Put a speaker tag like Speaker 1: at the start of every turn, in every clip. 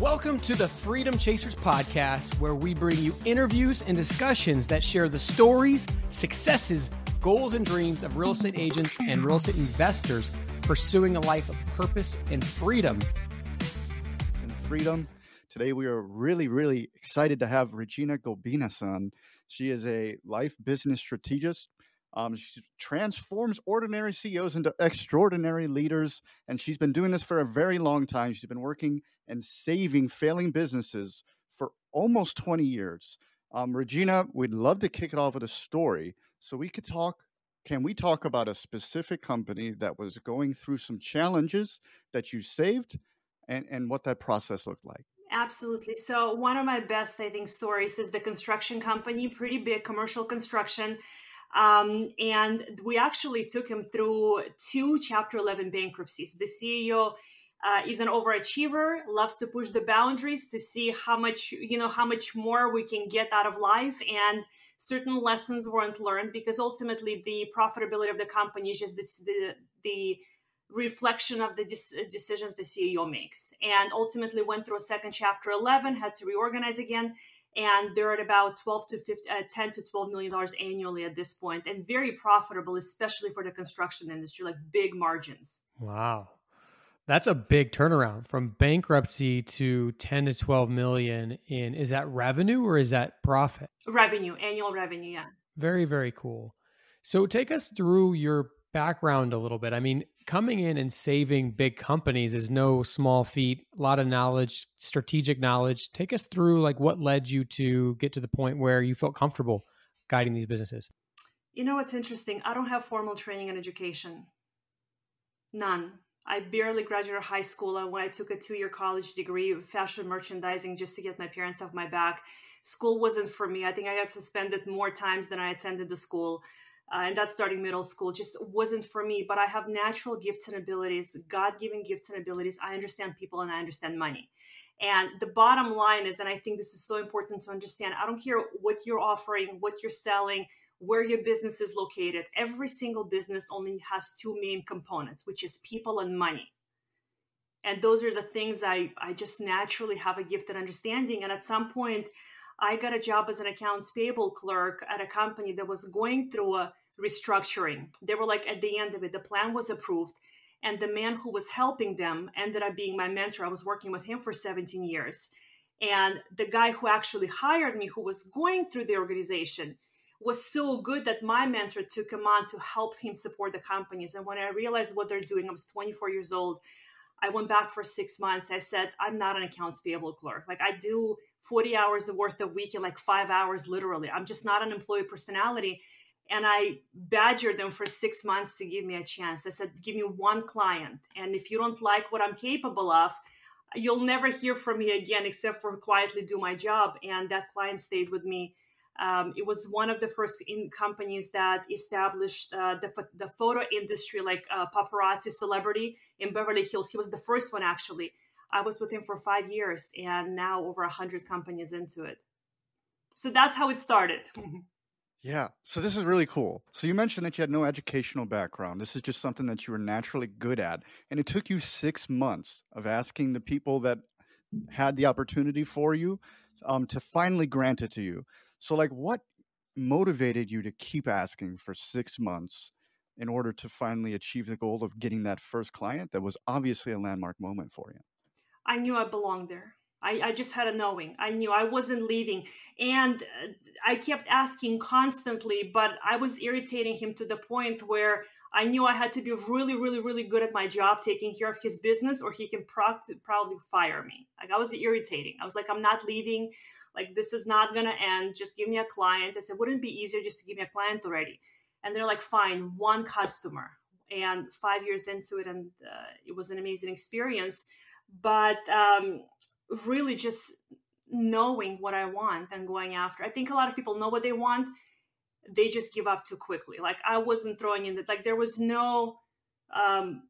Speaker 1: Welcome to the Freedom Chasers podcast, where we bring you interviews and discussions that share the stories, successes, goals, and dreams of real estate agents and real estate investors pursuing a life of purpose and freedom.
Speaker 2: And freedom. Today, we are really, really excited to have Regina Gulbinas on. She is a life business strategist um, she transforms ordinary CEOs into extraordinary leaders, and she's been doing this for a very long time. She's been working and saving failing businesses for almost 20 years. Um, Regina, we'd love to kick it off with a story so we could talk. Can we talk about a specific company that was going through some challenges that you saved and, and what that process looked like?
Speaker 3: Absolutely. So, one of my best, I think, stories is the construction company, pretty big commercial construction um, and we actually took him through two Chapter 11 bankruptcies. The CEO uh, is an overachiever, loves to push the boundaries to see how much you know how much more we can get out of life, and certain lessons weren't learned because ultimately the profitability of the company is just this, the the reflection of the decisions the CEO makes. And ultimately went through a second Chapter 11, had to reorganize again and they're at about 12 to 15, uh, 10 to 12 million dollars annually at this point and very profitable especially for the construction industry like big margins.
Speaker 1: Wow. That's a big turnaround from bankruptcy to 10 to 12 million in is that revenue or is that profit?
Speaker 3: Revenue annual revenue yeah.
Speaker 1: Very very cool. So take us through your background a little bit. I mean, coming in and saving big companies is no small feat. A lot of knowledge, strategic knowledge. Take us through like what led you to get to the point where you felt comfortable guiding these businesses.
Speaker 3: You know what's interesting? I don't have formal training and education. None. I barely graduated high school and when I took a two-year college degree fashion merchandising just to get my parents off my back. School wasn't for me. I think I got suspended more times than I attended the school uh, and that's starting middle school. Just wasn't for me but i have natural gifts and abilities god-given gifts and abilities. I understand people and i understand money. And the bottom line is and i think this is so important to understand i don't care what you're offering what you're selling where your business is located every single business only has two main components which is people and money. And those are the things i i just naturally have a gift gifted understanding. And at some point I got a job as an accounts payable clerk at a company that was going through a restructuring. They were like at the end of it, the plan was approved. And the man who was helping them ended up being my mentor. I was working with him for 17 years. And the guy who actually hired me, who was going through the organization, was so good that my mentor took him on to help him support the companies. And when I realized what they're doing, I was 24 years old. I went back for six months. I said, I'm not an accounts payable clerk. Like I do 40 hours worth a week in like five hours, literally. I'm just not an employee personality. And I badgered them for six months to give me a chance. I said, give me one client. And if you don't like what I'm capable of, you'll never hear from me again except for quietly do my job. And that client stayed with me um, it was one of the first in companies that established uh, the, the photo industry, like uh, paparazzi celebrity in Beverly Hills. He was the first one, actually. I was with him for five years, and now over a hundred companies into it. So that's how it started.
Speaker 2: yeah. So this is really cool. So you mentioned that you had no educational background. This is just something that you were naturally good at, and it took you six months of asking the people that had the opportunity for you um, to finally grant it to you. So, like, what motivated you to keep asking for six months in order to finally achieve the goal of getting that first client that was obviously a landmark moment for you?
Speaker 3: I knew I belonged there. I, I just had a knowing. I knew I wasn't leaving. And uh, I kept asking constantly, but I was irritating him to the point where I knew I had to be really, really, really good at my job, taking care of his business, or he can pro- probably fire me. Like I was irritating. I was like, I'm not leaving. Like this is not gonna end. Just give me a client. I said, wouldn't it be easier just to give me a client already? And they're like, fine, one customer. And five years into it, and uh, it was an amazing experience. But um, really, just knowing what I want and going after. I think a lot of people know what they want they just give up too quickly. Like I wasn't throwing in that. Like there was no, um,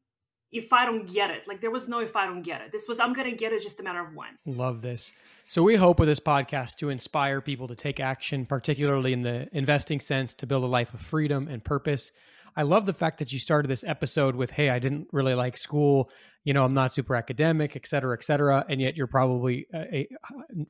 Speaker 3: if I don't get it. Like there was no if I don't get it. This was I'm gonna get it, just a matter of when.
Speaker 1: Love this. So we hope with this podcast to inspire people to take action, particularly in the investing sense, to build a life of freedom and purpose. I love the fact that you started this episode with, "Hey, I didn't really like school. You know, I'm not super academic, et cetera, et cetera." And yet, you're probably a, a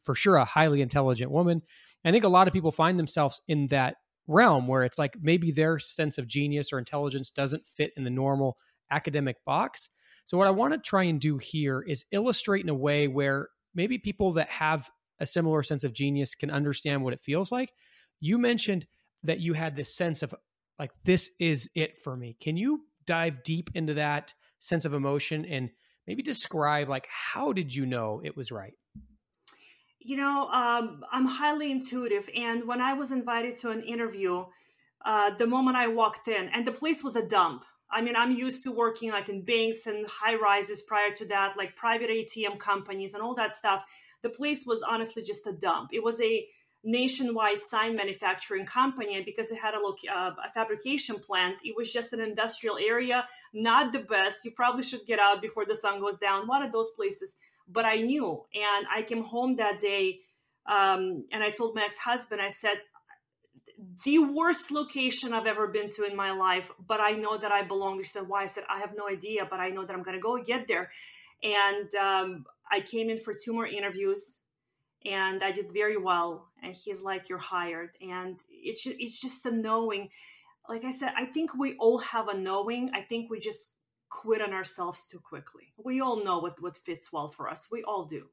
Speaker 1: for sure a highly intelligent woman. I think a lot of people find themselves in that realm where it's like maybe their sense of genius or intelligence doesn't fit in the normal academic box. So, what I want to try and do here is illustrate in a way where maybe people that have a similar sense of genius can understand what it feels like. You mentioned that you had this sense of like, this is it for me. Can you dive deep into that sense of emotion and maybe describe, like, how did you know it was right?
Speaker 3: You know, um, I'm highly intuitive. And when I was invited to an interview, uh, the moment I walked in, and the place was a dump. I mean, I'm used to working like in banks and high rises prior to that, like private ATM companies and all that stuff. The place was honestly just a dump. It was a nationwide sign manufacturing company, and because it had a, loc- uh, a fabrication plant, it was just an industrial area, not the best. You probably should get out before the sun goes down. One of those places. But I knew, and I came home that day, um, and I told my ex-husband, I said, the worst location I've ever been to in my life, but I know that I belong. He said, Why? I said, I have no idea, but I know that I'm going to go get there. And um, I came in for two more interviews and I did very well. And he's like, You're hired. And it's just, it's just the knowing. Like I said, I think we all have a knowing. I think we just quit on ourselves too quickly. We all know what, what fits well for us. We all do.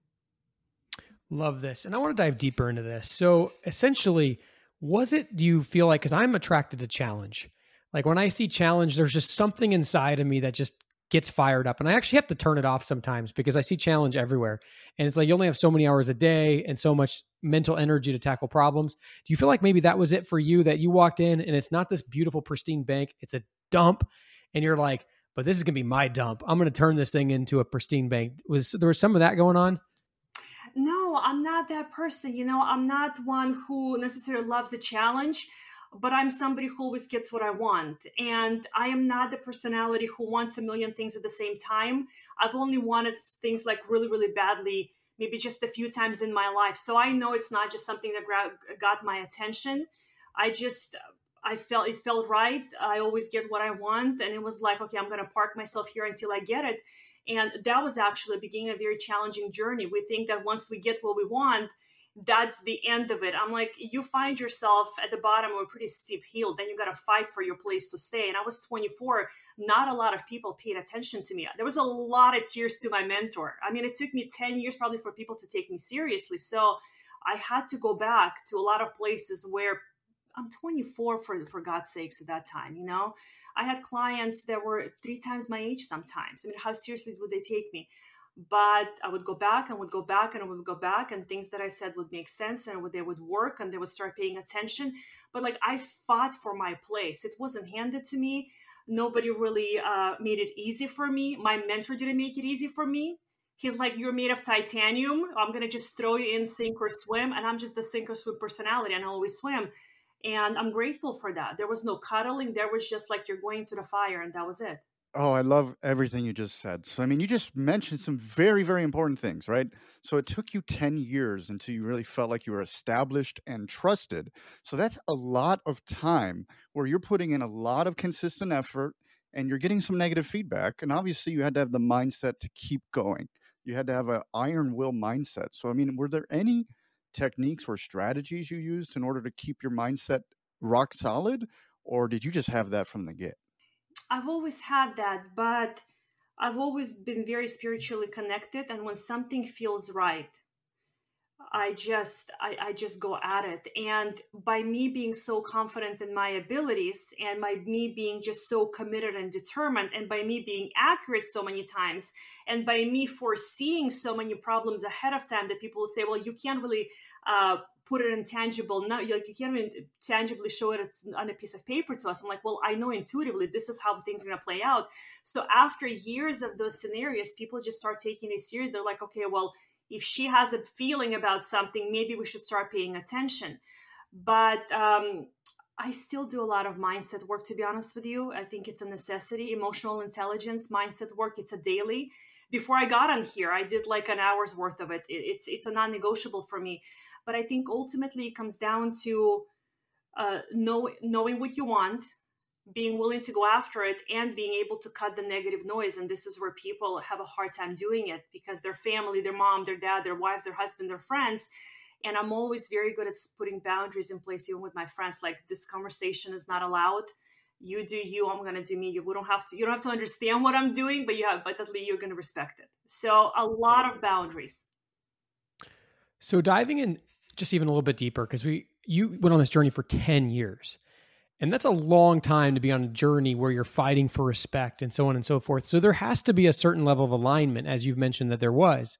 Speaker 1: Love this. And I want to dive deeper into this. So essentially, was it, do you feel like, because I'm attracted to challenge. Like when I see challenge, there's just something inside of me that just gets fired up. And I actually have to turn it off sometimes because I see challenge everywhere. And it's like you only have so many hours a day and so much mental energy to tackle problems. Do you feel like maybe that was it for you that you walked in and it's not this beautiful, pristine bank, it's a dump. And you're like, but this is going to be my dump. I'm going to turn this thing into a pristine bank. Was there was some of that going on?
Speaker 3: No, I'm not that person. You know, I'm not one who necessarily loves the challenge but I'm somebody who always gets what I want. And I am not the personality who wants a million things at the same time. I've only wanted things like really, really badly, maybe just a few times in my life. So I know it's not just something that got my attention. I just, I felt it felt right. I always get what I want. And it was like, okay, I'm going to park myself here until I get it. And that was actually beginning a very challenging journey. We think that once we get what we want, that's the end of it. I'm like, you find yourself at the bottom of a pretty steep hill, then you got to fight for your place to stay. And I was 24. Not a lot of people paid attention to me. There was a lot of tears to my mentor. I mean, it took me 10 years probably for people to take me seriously. So I had to go back to a lot of places where I'm 24 for for God's sakes at that time, you know. I had clients that were three times my age sometimes. I mean, how seriously would they take me? But I would go back and would go back and I would go back and things that I said would make sense and they would work and they would start paying attention. But like I fought for my place. It wasn't handed to me. Nobody really uh, made it easy for me. My mentor didn't make it easy for me. He's like, You're made of titanium. I'm going to just throw you in, sink or swim. And I'm just the sink or swim personality and I always swim. And I'm grateful for that. There was no cuddling. There was just like, You're going to the fire. And that was it.
Speaker 2: Oh, I love everything you just said. So, I mean, you just mentioned some very, very important things, right? So, it took you 10 years until you really felt like you were established and trusted. So, that's a lot of time where you're putting in a lot of consistent effort and you're getting some negative feedback. And obviously, you had to have the mindset to keep going. You had to have an iron will mindset. So, I mean, were there any techniques or strategies you used in order to keep your mindset rock solid? Or did you just have that from the get?
Speaker 3: I've always had that, but I've always been very spiritually connected. And when something feels right, I just I, I just go at it. And by me being so confident in my abilities and by me being just so committed and determined and by me being accurate so many times and by me foreseeing so many problems ahead of time that people will say, well, you can't really uh, put it in tangible now like you can't even tangibly show it on a piece of paper to us. I'm like well i know intuitively this is how things are going to play out. So after years of those scenarios people just start taking it serious. They're like okay well if she has a feeling about something maybe we should start paying attention. But um, i still do a lot of mindset work to be honest with you. I think it's a necessity. Emotional intelligence mindset work it's a daily. Before i got on here i did like an hour's worth of it it's it's a non-negotiable for me but I think ultimately it comes down to uh, know, knowing what you want, being willing to go after it and being able to cut the negative noise. And this is where people have a hard time doing it because their family their mom their dad their wives their husband their friends. And i'm always very good at putting boundaries in place even with my friends. Like this conversation is not allowed. You do you i'm going to do me. You don't have to you don't have to understand what i'm doing but you have but at least you're going to respect it. So a lot of boundaries.
Speaker 1: So diving in just even a little bit deeper because we you went on this journey for 10 years and that's a long time to be on a journey where you're fighting for respect and so on and so forth. So there has to be a certain level of alignment, as you've mentioned that there was.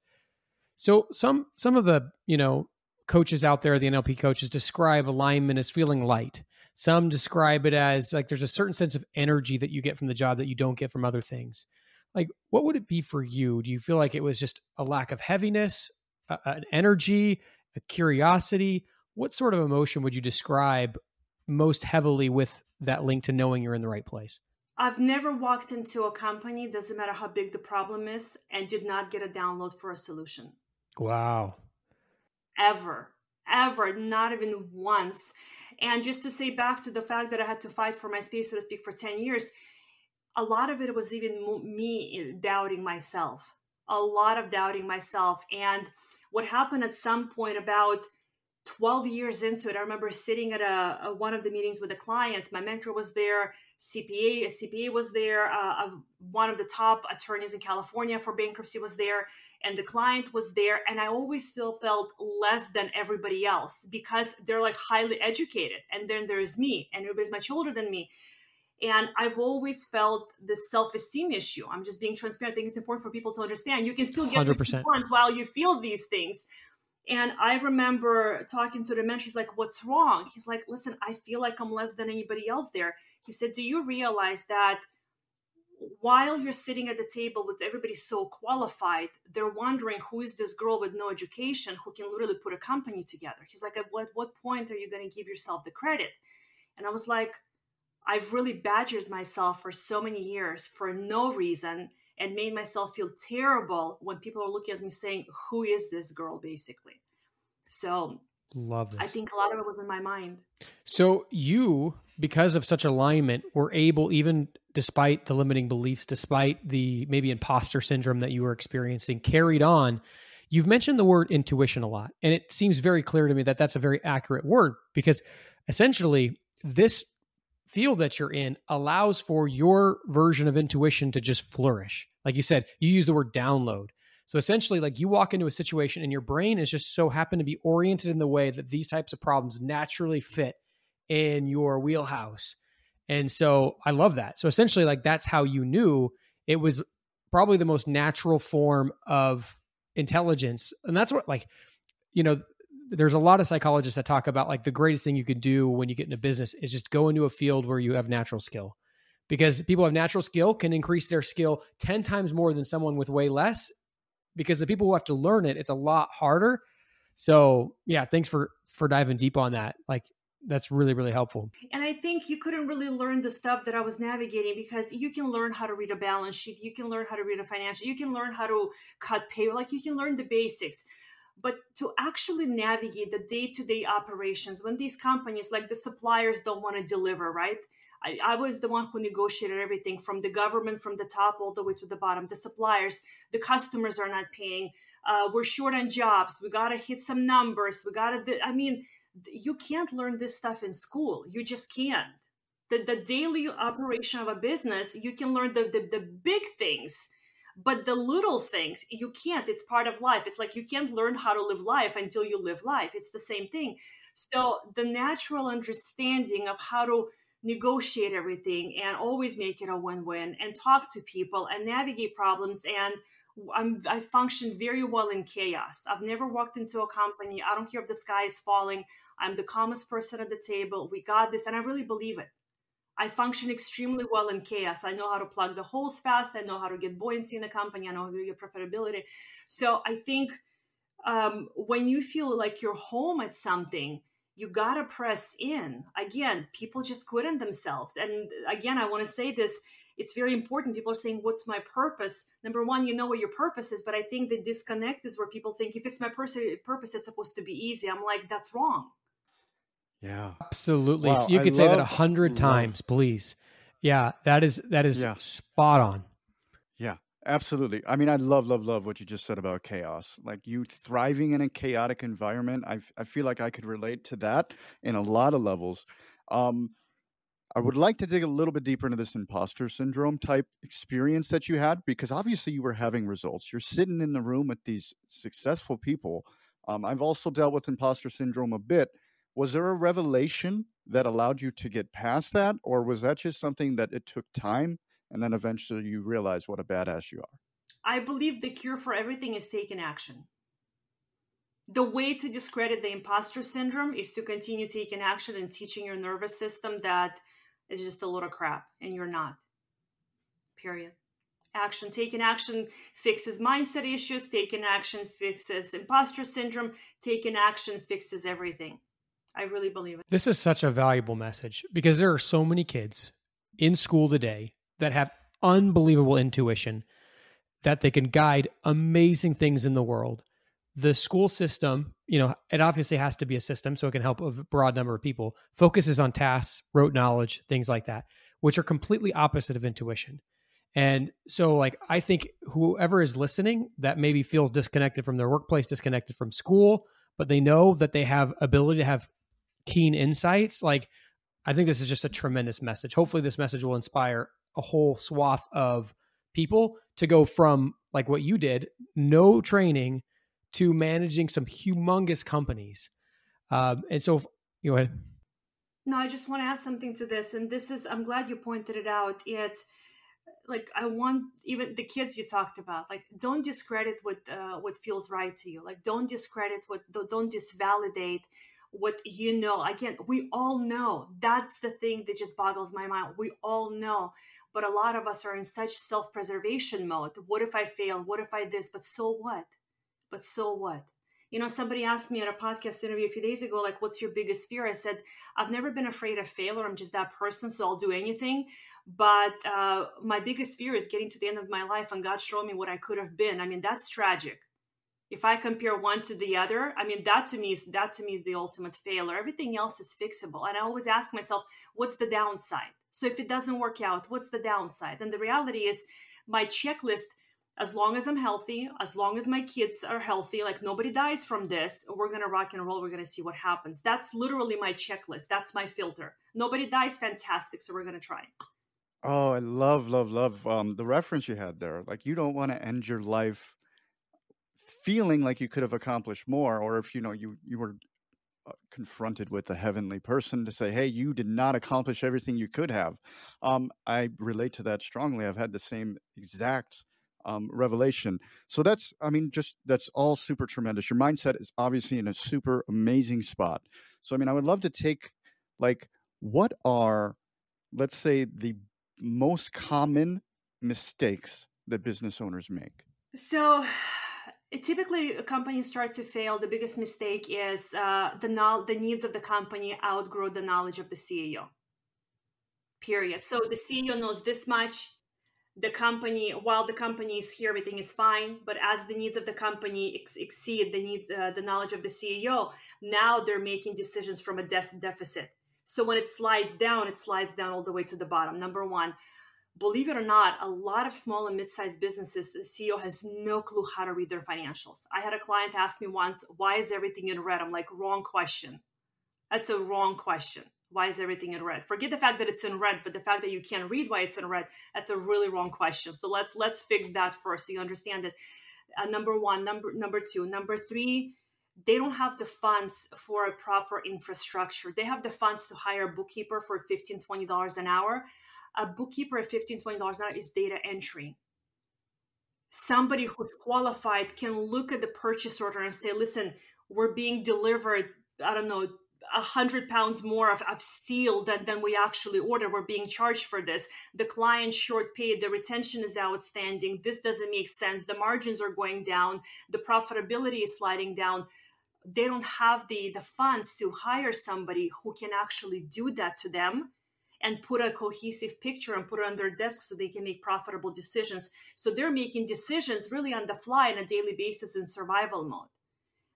Speaker 1: So some some of the, you know, coaches out there, the NLP coaches, describe alignment as feeling light. Some describe it as like there's a certain sense of energy that you get from the job that you don't get from other things. Like, what would it be for you? Do you feel like it was just a lack of heaviness, an energy, a curiosity? What sort of emotion would you describe most heavily with that link to knowing you're in the right place?
Speaker 3: I've never walked into a company, doesn't matter how big the problem is, and did not get a download for a solution.
Speaker 1: Wow.
Speaker 3: Ever, ever, not even once. And just to say back to the fact that I had to fight for my space, so to speak, for 10 years, a lot of it was even me eh, doubting myself, a lot of doubting myself. And what happened at some point about 12 years into it, I remember sitting at a, a, one of the meetings with the clients. My mentor was there, CPA, a CPA was there, uh, one of the top attorneys in California for bankruptcy was there, and the client was there. And I always feel felt less than everybody else because they're like highly educated, and then there's me, and everybody's much older than me. And I've always felt this self-esteem issue. I'm just being transparent. I think it's important for people to understand. You can still get 100%. what you want while you feel these things and I remember talking to the mentor. He's like, What's wrong? He's like, Listen, I feel like I'm less than anybody else there. He said, Do you realize that while you're sitting at the table with everybody so qualified, they're wondering who is this girl with no education who can literally put a company together? He's like, At what, what point are you going to give yourself the credit? And I was like, I've really badgered myself for so many years for no reason and made myself feel terrible when people are looking at me saying, Who is this girl? basically. So
Speaker 1: love this.
Speaker 3: I think a lot of it was in my mind.
Speaker 1: So you, because of such alignment, were able, even despite the limiting beliefs, despite the maybe imposter syndrome that you were experiencing, carried on. You've mentioned the word intuition a lot, and it seems very clear to me that that's a very accurate word because essentially this field that you're in allows for your version of intuition to just flourish. Like you said, you use the word download. So essentially, like you walk into a situation and your brain is just so happen to be oriented in the way that these types of problems naturally fit in your wheelhouse. And so I love that. So essentially, like that's how you knew it was probably the most natural form of intelligence. And that's what, like, you know, there's a lot of psychologists that talk about like the greatest thing you could do when you get into business is just go into a field where you have natural skill. Because people have natural skill can increase their skill 10 times more than someone with way less because the people who have to learn it it's a lot harder. So yeah thanks for for diving deep on that. Like that's really really helpful.
Speaker 3: And i think you couldn't really learn the stuff that i was navigating because you can learn how to read a balance sheet you can learn how to read a financial you can learn how to cut pay like you can learn the basics but to actually navigate the day-to-day operations when these companies like the suppliers don't want to deliver right? I, I, was the one who negotiated everything from the government from the top all the way to the bottom. The suppliers the customers are not paying. Uh, we're short on jobs. We got to hit some numbers. We got to i mean you can't learn this stuff in school. You just can't. The, the daily operation of a business you can learn the, the, the big things but the little things, you can't. It's part of life. It's like you can't learn how to live life until you live life. It's the same thing. So the natural understanding of how to negotiate everything and always make it a win-win and talk to people and navigate problems and I'm, I function very well in chaos. I've never walked into a company. I don't care if the sky is falling. I'm the calmest person at the table. We got this, and I really believe it. I function extremely well in chaos. I know how to plug the holes fast. I know how to get buoyancy in the company. I know how to get profitability. So I think um, when you feel like you're home at something, you gotta press in. Again, people just quit on themselves. And again, I want to say this. It's very important. People are saying, "What's my purpose?" Number one, you know what your purpose is, but I think the disconnect is where people think, "If it's my purpose, it's supposed to be easy." I'm like, that's wrong
Speaker 2: yeah.
Speaker 1: Absolutely. Wow, so you could I say love, that a hundred times, please. Yeah, that is that is yeah. spot on.
Speaker 2: Yeah, absolutely. I mean, I love, love, love what you just said about chaos. Like you thriving in a chaotic environment. I I feel like I could relate to that in a lot of levels. Um, I would like to dig a little bit deeper into this imposter syndrome type experience that you had because obviously you were having results. You're sitting in the room with these successful people. Um, I've also dealt with imposter syndrome a bit. Was there a revelation that allowed you to get past that, or was that just something that it took time and then eventually you realize what a badass you are?
Speaker 3: I believe the cure for everything is taking action. The way to discredit the imposter syndrome is to continue taking action and teaching your nervous system that it's just a load of crap and you're not. Period. Action. Taking action fixes mindset issues. Taking action fixes imposter syndrome. Taking action fixes everything. I really believe it.
Speaker 1: This is such a valuable message because there are so many kids in school today that have unbelievable intuition that they can guide amazing things in the world. The school system, you know, it obviously has to be a system so it can help a broad number of people, focuses on tasks, rote knowledge, things like that, which are completely opposite of intuition. And so, like, I think whoever is listening that maybe feels disconnected from their workplace, disconnected from school, but they know that they have ability to have keen insights, like, I think this is just a tremendous message. Hopefully, this message will inspire a whole swath of people to go from like what you did, no training, to managing some humongous companies. Um, and so, you ahead.
Speaker 3: No, I just want to add something to this, and this is I'm glad you pointed it out. It's like I want even the kids you talked about, like don't discredit what uh, what feels right to you. Like don't discredit what don't disvalidate what you know. Again, we all know. That's the thing that just boggles my mind. We all know but a lot of us are in such self-preservation mode what if i fail what if i this but so what but so what you know somebody asked me at a podcast interview a few days ago like what's your biggest fear i said i've never been afraid of failure i'm just that person so i'll do anything but uh, my biggest fear is getting to the end of my life and god show me what i could have been i mean that's tragic if i compare one to the other i mean that to me is that to me is the ultimate failure. Everything else is fixable. And i always ask myself what's the downside? So if it doesn't work out what's the downside? And the reality is my checklist as long as i'm healthy as long as my kids are healthy like nobody dies from this we're gonna rock and roll we're gonna see what happens. That's literally my checklist. That's my filter. Nobody dies fantastic so we're gonna try.
Speaker 2: Oh, I love, love, love um, the reference you had there. Like, you don't want to end your life feeling like you could have accomplished more or if you know you you were uh, confronted with a heavenly person to say hey you did not accomplish everything you could have. Um, i relate to that strongly. I've had the same exact um, revelation. So that's i mean just that's all super tremendous. Your mindset is obviously in a super amazing spot. So i mean i would love to take like what are let's say the most common mistakes that business owners make?
Speaker 3: So typically companies start to fail. The biggest mistake is uh, the no- the needs of the company outgrow the knowledge of the ceo period. So the ceo knows this much. The company while the company is here everything is fine. But as the needs of the company ex- exceed the need uh, the knowledge of the ceo now they're making decisions from a de- deficit. So when it slides down it slides down all the way to the bottom. Number one believe it or not, a lot of small and mid-sized businesses, the CEO has no clue how to read their financials. I had a client ask me once, why is everything in red? I'm like, wrong question. That's a wrong question. Why is everything in red? Forget the fact that it's in red, but the fact that you can't read why it's in red, that's a really wrong question. So let's let's fix that first so you understand that Uh, number one, number number two, number three, they don't have the funds for a proper infrastructure. They have the funds to hire a bookkeeper for $15, $20 an hour a bookkeeper at $15, $20 an hour is data entry. Somebody who's qualified can look at the purchase order and say, listen, we're being delivered, I don't know, a hundred pounds more of, of steel than, than we actually ordered. We're being charged for this. The client short paid, the retention is outstanding. This doesn't make sense. The margins are going down, the profitability is sliding down. They don't have the, the funds to hire somebody who can actually do that to them and put a cohesive picture and put it on their desk so they can make profitable decisions. So they're making decisions really on the fly on a daily basis in survival mode.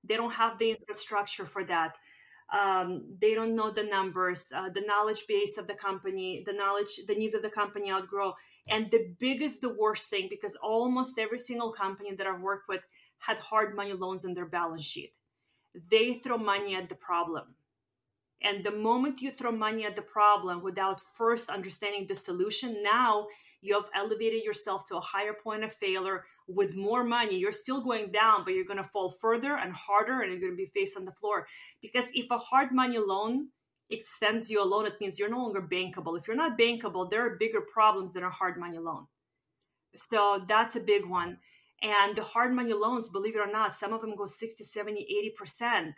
Speaker 3: They don't have the infrastructure for that. um, they don't know the numbers uh, the knowledge base of the company the knowledge the needs of the company outgrow and the biggest the worst thing because almost every single company that i've worked with had hard money loans in their balance sheet they throw money at the problem and the moment you throw money at the problem without first understanding the solution now you have elevated yourself to a higher point of failure. With more money you're still going down but you're going to fall further and harder and you're going to be faced on the floor. Because if a hard money loan extends you a loan it means you're no longer bankable. If you're not bankable there are bigger problems than a hard money loan. So that's a big one. And the hard money loans believe it or not some of them go 60 70 80%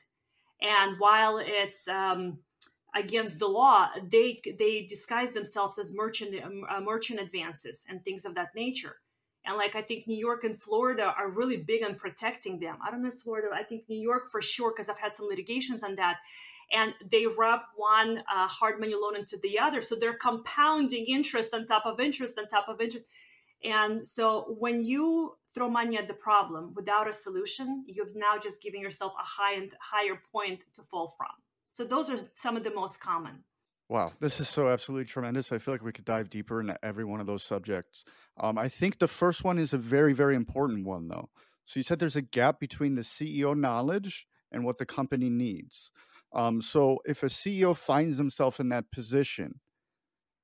Speaker 3: and while it's um, against the law, they they disguise themselves as merchant uh, merchant advances and things of that nature. And like I think New York and Florida are really big on protecting them. I don't know Florida. I think New York for sure because I've had some litigations on that. And they rub one uh, hard money loan into the other, so they're compounding interest on top of interest on top of interest. And so when you throw money at the problem without a solution, you've now just given yourself a high and higher point to fall from. So those are some of the most common.
Speaker 2: Wow, this is so absolutely tremendous. I feel like we could dive deeper into every one of those subjects. Um, I think the first one is a very, very important one, though. So you said there's a gap between the CEO knowledge and what the company needs. Um, so if a CEO finds himself in that position,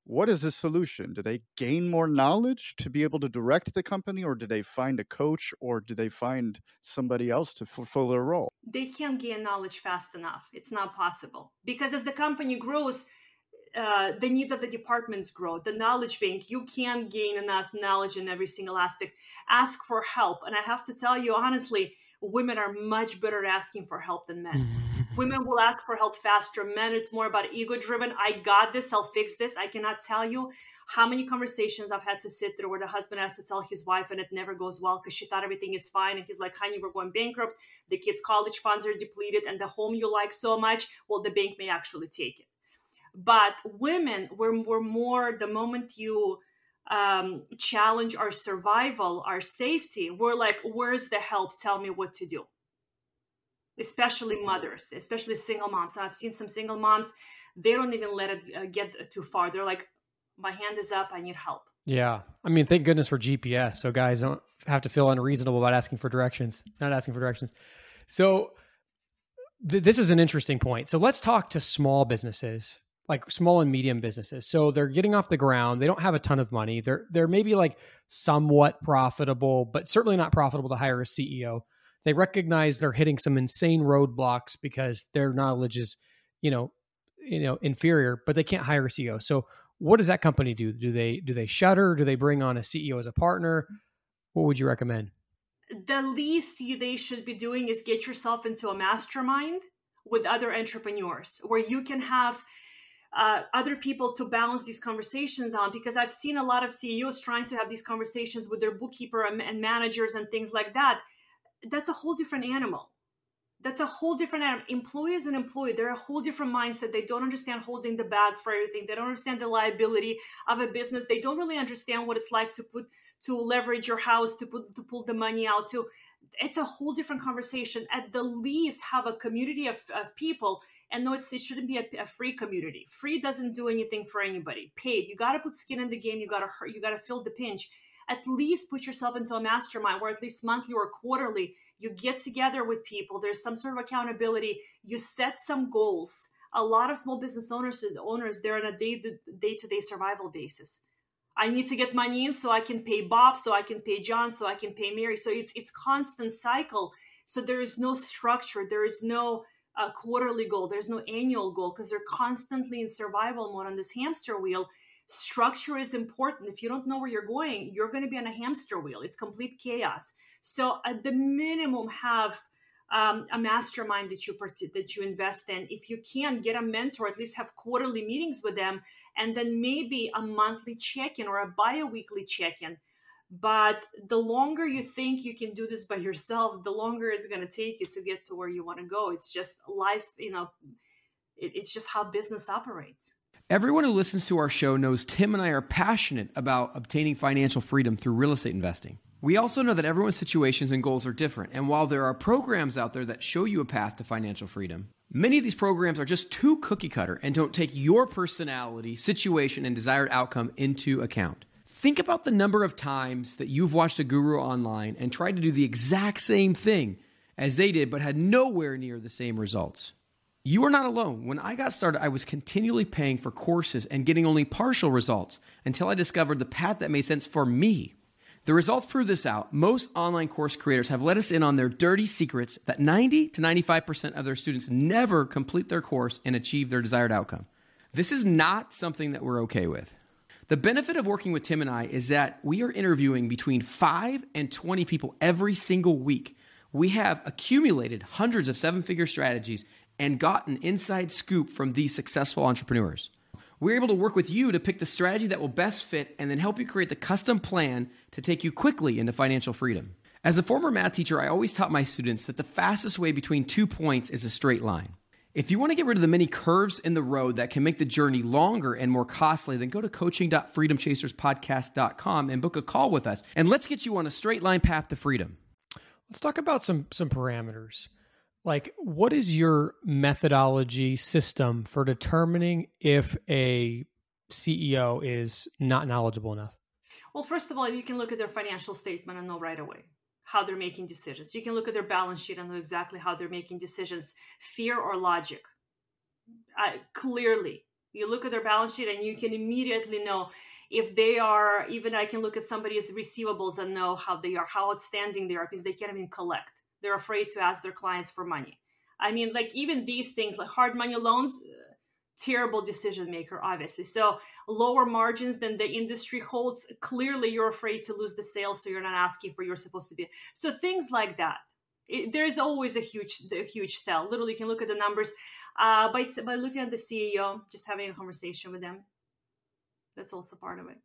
Speaker 2: what is the solution? Do they gain more knowledge to be able to direct the company, or do they find a coach, or do they find somebody else to fulfill their role?
Speaker 3: They can't gain knowledge fast enough. It's not possible because as the company grows, uh, the needs of the departments grow. The knowledge bank, you can't gain enough knowledge in every single aspect. Ask for help, and I have to tell you honestly, women are much better at asking for help than men. Women will ask for help faster. Men, it's more about ego driven. I got this. I'll fix this. I cannot tell you how many conversations I've had to sit through where the husband has to tell his wife and it never goes well because she thought everything is fine. And he's like, honey, we're going bankrupt. The kids' college funds are depleted and the home you like so much, well, the bank may actually take it. But women, we're, we're more, the moment you um, challenge our survival, our safety, we're like, where's the help? Tell me what to do. Especially mothers, especially single moms. I've seen some single moms, they don't even let it uh, get too far. They're like, my hand is up, I need help.
Speaker 1: Yeah. I mean, thank goodness for GPS. So guys don't have to feel unreasonable about asking for directions, not asking for directions. So th- this is an interesting point. So let's talk to small businesses like small and medium businesses. So they're getting off the ground. They don't have a ton of money. They're they're maybe like somewhat profitable, but certainly not profitable to hire a CEO. They recognize they're hitting some insane roadblocks because their knowledge is, you know, you know, inferior, but they can't hire a CEO. So what does that company do? Do they do they shutter? Do they bring on a CEO as a partner? What would you recommend?
Speaker 3: The least you, they should be doing is get yourself into a mastermind with other entrepreneurs where you can have uh, other people to balance these conversations on because I've seen a lot of CEOs trying to have these conversations with their bookkeeper and, and managers and things like that. That's a whole different animal. That's a whole different animal. Employee is an employee. They're a whole different mindset. They don't understand holding the bag for everything. They don't understand the liability of a business. They don't really understand what it's like to put to leverage your house to put to pull the money out to it's a whole different conversation at the least have a community of, of people and no, it's, it shouldn't be a, a, free community. Free doesn't do anything for anybody. Paid, you got to put skin in the game. You got to hurt. You got to feel the pinch. At least put yourself into a mastermind where at least monthly or quarterly you get together with people. There's some sort of accountability. You set some goals. A lot of small business owners owners they're on a day day to day survival basis. I need to get money in so I can pay Bob, so I can pay John, so I can pay Mary. So it's it's constant cycle. So there is no structure. There is no a quarterly goal, there's no annual goal because they're constantly in survival mode on this hamster wheel. Structure is important. If you don't know where you're going, you're going to be on a hamster wheel. It's complete chaos. So at the minimum, have um, a mastermind that you part- that you invest in. If you can, get a mentor. At least have quarterly meetings with them, and then maybe a monthly check-in or a bi-weekly check-in but the longer you think you can do this by yourself the longer it's going to take you to get to where you want to go. It's just life you know it, it's just how business operates.
Speaker 4: Everyone who listens to our show knows tim and i are passionate about obtaining financial freedom through real estate investing. We also know that everyone's situations and goals are different and while there are programs out there that show you a path to financial freedom Many of these programs are just too cookie cutter and don't take your personality, situation, and desired outcome into account. Think about the number of times that you've watched a guru online and tried to do the exact same thing as they did, but had nowhere near the same results. You are not alone. When I got started, I was continually paying for courses and getting only partial results until I discovered the path that made sense for me. The results prove this out. Most online course creators have let us in on their dirty secrets that 90 to 95% of their students never complete their course and achieve their desired outcome. This is not something that we're okay with. The benefit of working with Tim and I is that we are interviewing between 5 and 20 people every single week. We have accumulated hundreds of seven figure strategies and gotten inside scoop from these successful entrepreneurs. We're able to work with you to pick the strategy that will best fit and then help you create the custom plan to take you quickly into financial freedom. As a former math teacher, I always taught my students that the fastest way between two points is a straight line. If you want to get rid of the many curves in the road that can make the journey longer and more costly, then go to coaching.freedomchaserspodcast.com and book a call with us. And let's get you on a straight line path to freedom.
Speaker 1: Let's talk about some some parameters. Like what is your methodology system for determining if a ceo is not knowledgeable enough?
Speaker 3: Well first of all you can look at their financial statement and know right away how they're making decisions. You can look at their balance sheet and know exactly how they're making decisions fear or logic. Clearly you look at their balance sheet and you can immediately know if they are even i can look at somebody's receivables and know how they are how outstanding they are because they can't even collect. They're afraid to ask their clients for money. I mean like even these things like hard money loans terrible decision maker obviously. So lower margins than the industry holds clearly you're afraid to lose the sale so you're not asking for you're supposed to be. So things like that. It, there's always a huge a huge sell. Literally you can look at the numbers uh, by, by looking at the ceo just having a conversation with them. That's also part of it.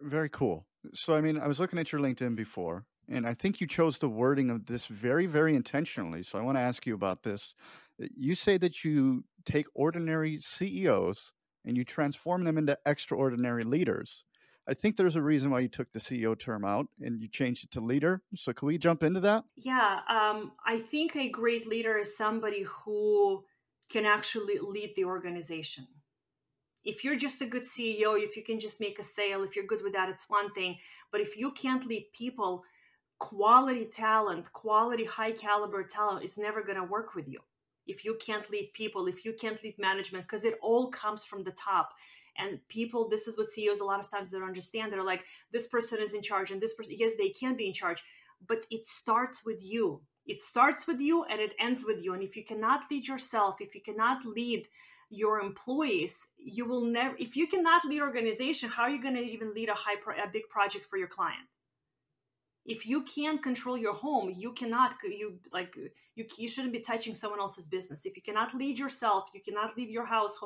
Speaker 2: Very cool. So i mean i was looking at your linkedin before and I think you chose the wording of this very, very intentionally. So I want to ask you about this. You say that you take ordinary CEOs and you transform them into extraordinary leaders. I think there's a reason why you took the CEO term out and you changed it to leader. So can we jump into that?
Speaker 3: Yeah, um, I think a great leader is somebody who can actually lead the organization. If you're just a good CEO, if you can just make a sale, if you're good with that, it's one thing. But if you can't lead people, quality talent, quality high caliber talent is never going to work with you if you can't lead people, if you can't lead management, because it all comes from the top. And people, this is what CEOs a lot of times don't understand. They're like, this person is in charge, and this person, yes, they can be in charge, but it starts with you. It starts with you and it ends with you. And if you cannot lead yourself, if you cannot lead your employees, you will never. If you cannot lead organization, how are you going to even lead a high, a big project for your client? If you can't control your home you cannot you like you, you shouldn't be touching someone else's business. If you cannot lead yourself you cannot leave your house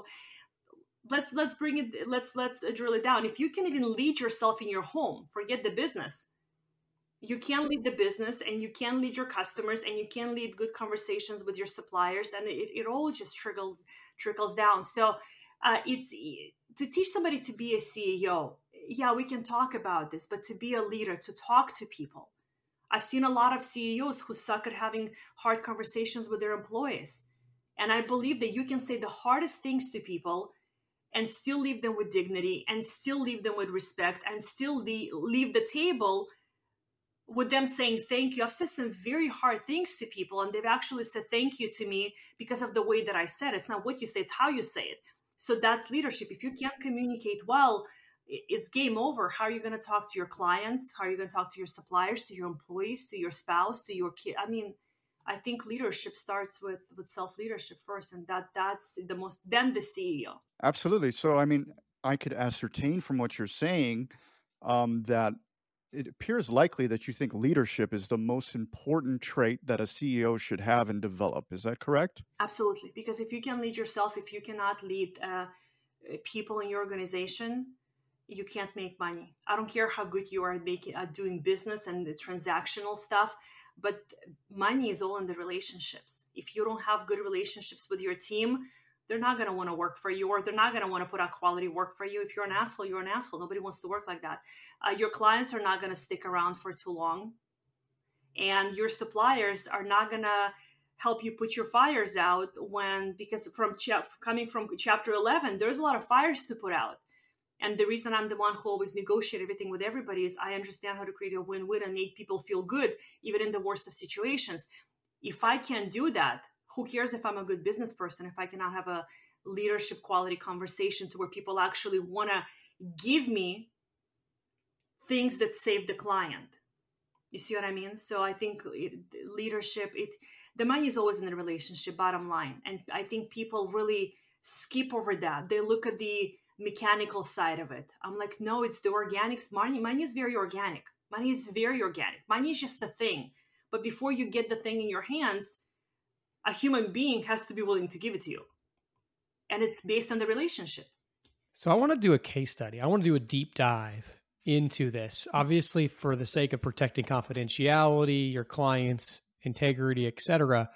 Speaker 3: let's let's bring it let's let's drill it down. If you can even lead yourself in your home forget the business. You can lead the business and you can lead your customers and you can lead good conversations with your suppliers and it, it all just trickles trickles down. So uh, it's to teach somebody to be a ceo yeah, we can talk about this, but to be a leader, to talk to people. I've seen a lot of CEOs who suck at having hard conversations with their employees. And I believe that you can say the hardest things to people and still leave them with dignity and still leave them with respect and still leave the table with them saying thank you. I've said some very hard things to people and they've actually said thank you to me because of the way that I said it. It's not what you say, it's how you say it. So that's leadership. If you can't communicate well, it's game over. How are you going to talk to your clients? How are you going to talk to your suppliers, to your employees, to your spouse, to your kid? I mean, I think leadership starts with with self leadership first, and that that's the most. Then the CEO.
Speaker 2: Absolutely. So, I mean, I could ascertain from what you're saying um, that it appears likely that you think leadership is the most important trait that a CEO should have and develop. Is that correct?
Speaker 3: Absolutely. Because if you can lead yourself, if you cannot lead uh, people in your organization, you can't make money. I don't care how good you are at making at doing business and the transactional stuff, but money is all in the relationships. If you don't have good relationships with your team, they're not going to want to work for you or they're not going to want to put out quality work for you. If you're an asshole, you're an asshole. Nobody wants to work like that. Uh, your clients are not going to stick around for too long. And your suppliers are not going to help you put your fires out when because from coming from chapter 11 there's a lot of fires to put out and the reason i'm the one who always negotiate everything with everybody is i understand how to create a win-win and make people feel good even in the worst of situations. If i can't do that who cares if i'm a good business person if i cannot have a leadership quality conversation to where people actually want to give me things that save the client. You see what i mean? So i think it, leadership it the money is always in the relationship bottom line. And i think people really skip over that. They look at the mechanical side of it. I'm like no it's the organics. Money money is very organic. Money is very organic. Money is just a thing. But before you get the thing in your hands a human being has to be willing to give it to you. And it's based on the relationship.
Speaker 1: So i want to do a case study. I want to do a deep dive into this obviously for the sake of protecting confidentiality your clients integrity, etc.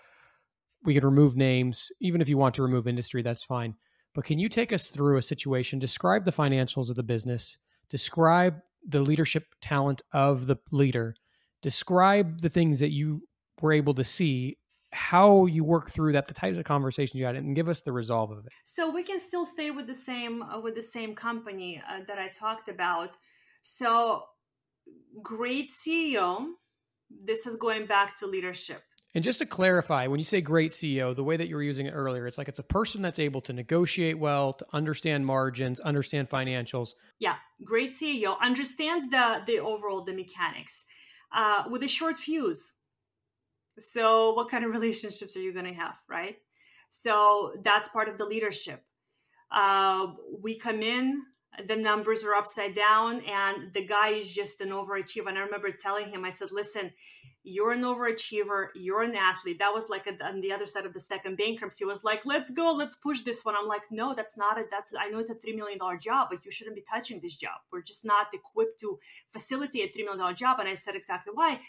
Speaker 1: We can remove names, even if you want to remove industry, that's fine. But can you take us through a situation? Describe the financials of the business. Describe the leadership talent of the leader. Describe the things that you were able to see how you work through that the types of conversations you had and give us the resolve of it
Speaker 3: so we can still stay with the same uh, with the same company uh, that i talked about so great ceo this is going back to leadership.
Speaker 1: And just to clarify, when you say great CEO, the way that you were using it earlier, it's like it's a person that's able to negotiate well, to understand margins, understand financials.
Speaker 3: Yeah, great CEO understands the the overall the mechanics uh, with a short fuse. So, what kind of relationships are you going to have, right? So that's part of the leadership. Uh, we come in the numbers are upside down and the guy is just an overachiever and i remember telling him i said listen you're an overachiever you're an athlete. That was like a, on the other side of the second bankruptcy. Was like let's go let's push this one. I'm like no that's not it that's i know it's a $3 million job but you shouldn't be touching this job. We're just not equipped to facilitate a $3 million job. And i said exactly why.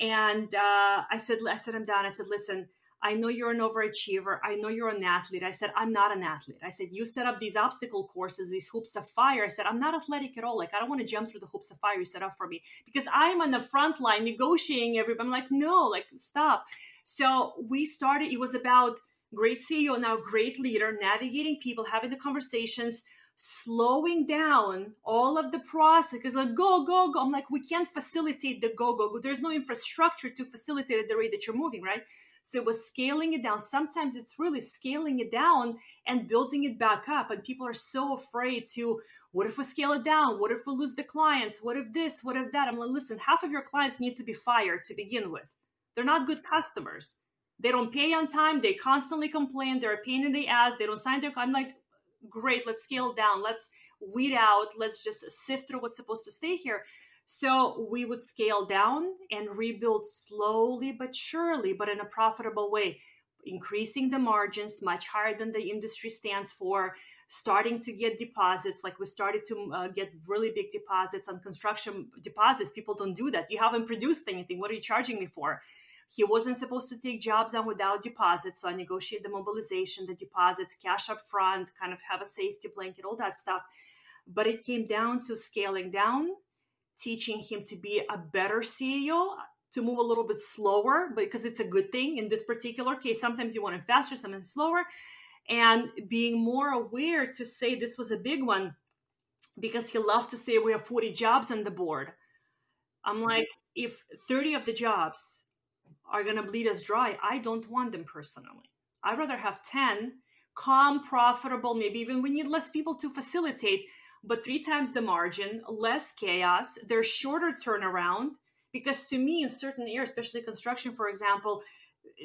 Speaker 3: And uh, i said i said him down i said listen I know you're an overachiever. I know you're an athlete. I said, I'm not an athlete. I said, you set up these obstacle courses, these hoops of fire. I said, I'm not athletic at all. Like, I don't want to jump through the hoops of fire you set up for me because I'm on the front line negotiating everybody. I'm like, no, like, stop. So we started, it was about great CEO, now great leader, navigating people, having the conversations, slowing down all of the process because like go go go i'm like we can't facilitate the go go go there's no infrastructure to facilitate at the rate that you're moving right so it was scaling it down. Sometimes it's really scaling it down and building it back up. And people are so afraid to, what if we scale it down? What if we lose the clients? What if this? What if that? I'm like, listen, half of your clients need to be fired to begin with. They're not good customers. They don't pay on time. They constantly complain. They're a pain in the ass. They don't sign their. I'm like, great. Let's scale down. Let's weed out. Let's just sift through what's supposed to stay here. So we would scale down and rebuild slowly but surely, but in a profitable way, increasing the margins much higher than the industry stands for, starting to get deposits. Like we started to uh, get really big deposits on construction deposits. People don't do that. You haven't produced anything. What are you charging me for? He wasn't supposed to take jobs on without deposits. So I negotiated the mobilization, the deposits, cash up front, kind of have a safety blanket, all that stuff. But it came down to scaling down teaching him to be a better CEO, to move a little bit slower, because it's a good thing in this particular case. Sometimes you want him faster, sometimes slower, and being more aware to say this was a big one because he loved to say we have 40 jobs on the board. I'm mm-hmm. like, if 30 of the jobs are going to bleed us dry, I don't want them personally. I'd rather have 10 calm, profitable, maybe even we need less people to facilitate but three times the margin, less chaos. There's shorter turnaround because to me, in certain areas, especially construction, for example,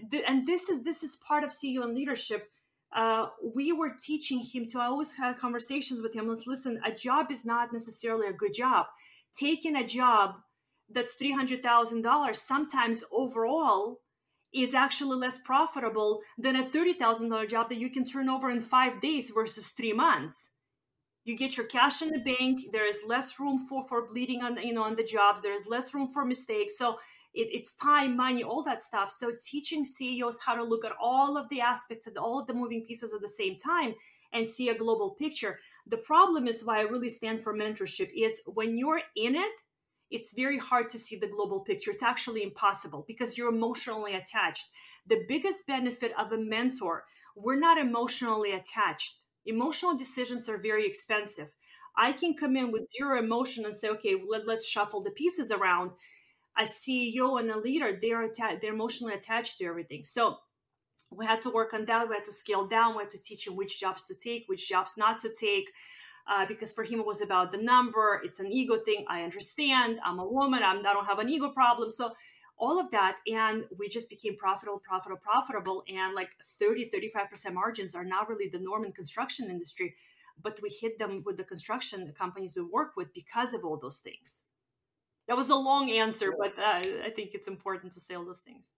Speaker 3: th- and this is this is part of CEO and leadership. Uh, we were teaching him to. I always had conversations with him. Let's listen. A job is not necessarily a good job. Taking a job that's three hundred thousand dollars sometimes overall is actually less profitable than a thirty thousand dollar job that you can turn over in five days versus three months you get your cash in the bank. There is less room for for bleeding on you know on the jobs. There is less room for mistakes. So it, it's time money all that stuff. So teaching ceos how to look at all of the aspects of all of the moving pieces at the same time and see a global picture. The problem is why i really stand for mentorship is when you're in it it's very hard to see the global picture. It's actually impossible because you're emotionally attached. The biggest benefit of a mentor we're not emotionally attached emotional decisions are very expensive. I can come in with zero emotion and say okay let, us shuffle the pieces around. A ceo and a leader they're atta- they're emotionally attached to everything. So we had to work on that we had to scale down we had to teach him which jobs to take which jobs not to take uh, because for him it was about the number it's an ego thing i understand i'm a woman I'm, i don't have an ego problem. So all of that and we just became profitable profitable profitable and like 30 35% margins are not really the norm in construction industry but we hit them with the construction companies we work with because of all those things that was a long answer but uh, i think it's important to say all those things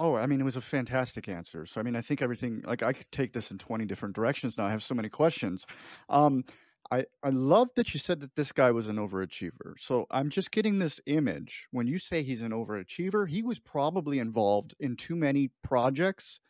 Speaker 2: Oh, I mean, it was a fantastic answer. So, I mean, I think everything, like, I could take this in 20 different directions now. I have so many questions. Um, I, I love that you said that this guy was an overachiever. So I'm just getting this image. When you say he's an overachiever, he was probably involved in too many projects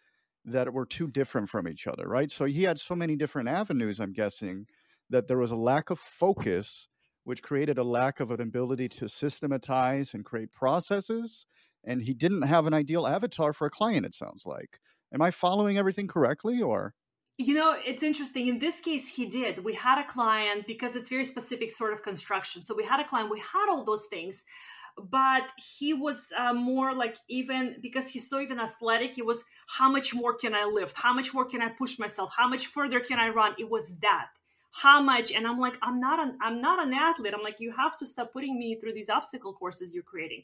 Speaker 2: that were too different from each other, right? So he had so many different avenues, I'm guessing, that there was a lack of focus, which created a lack of an ability to systematize and create processes. And he didn't have an ideal avatar for a client, it sounds like. Am I following everything correctly or?
Speaker 3: You know, it's interesting. In this case, he did. We had a client because it's very specific sort of construction. So we had a client, we had all those things, but he was uh, more like even because he's so even athletic, it was how much more can I lift? How much more can I push myself? How much further can I run? It was that. How much? And I'm like, I'm not an I'm not an athlete. I'm like, you have to stop putting me through these obstacle courses you're creating.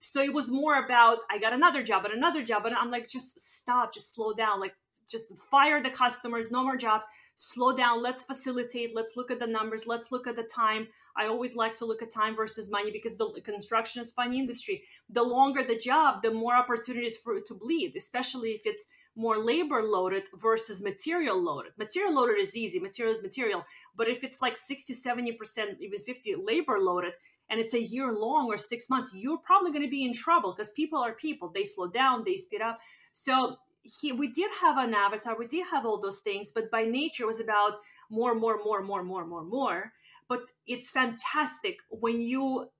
Speaker 3: So it was more about I got another job and another job, and I'm like, just stop, just slow down. Like just fire the customers, no more jobs, slow down, let's facilitate, let's look at the numbers, let's look at the time. I always like to look at time versus money because the construction is fun industry. The longer the job, the more opportunities for it to bleed, especially if it's more labor loaded versus material loaded. Material loaded is easy, material is material. But if it's like 60, 70%, even 50 labor loaded, and it's a year long or six months, you're probably going to be in trouble because people are people. They slow down, they speed up. So he we did have an avatar we did have all those things but by nature it was about more more more more more more more. But it's fantastic when you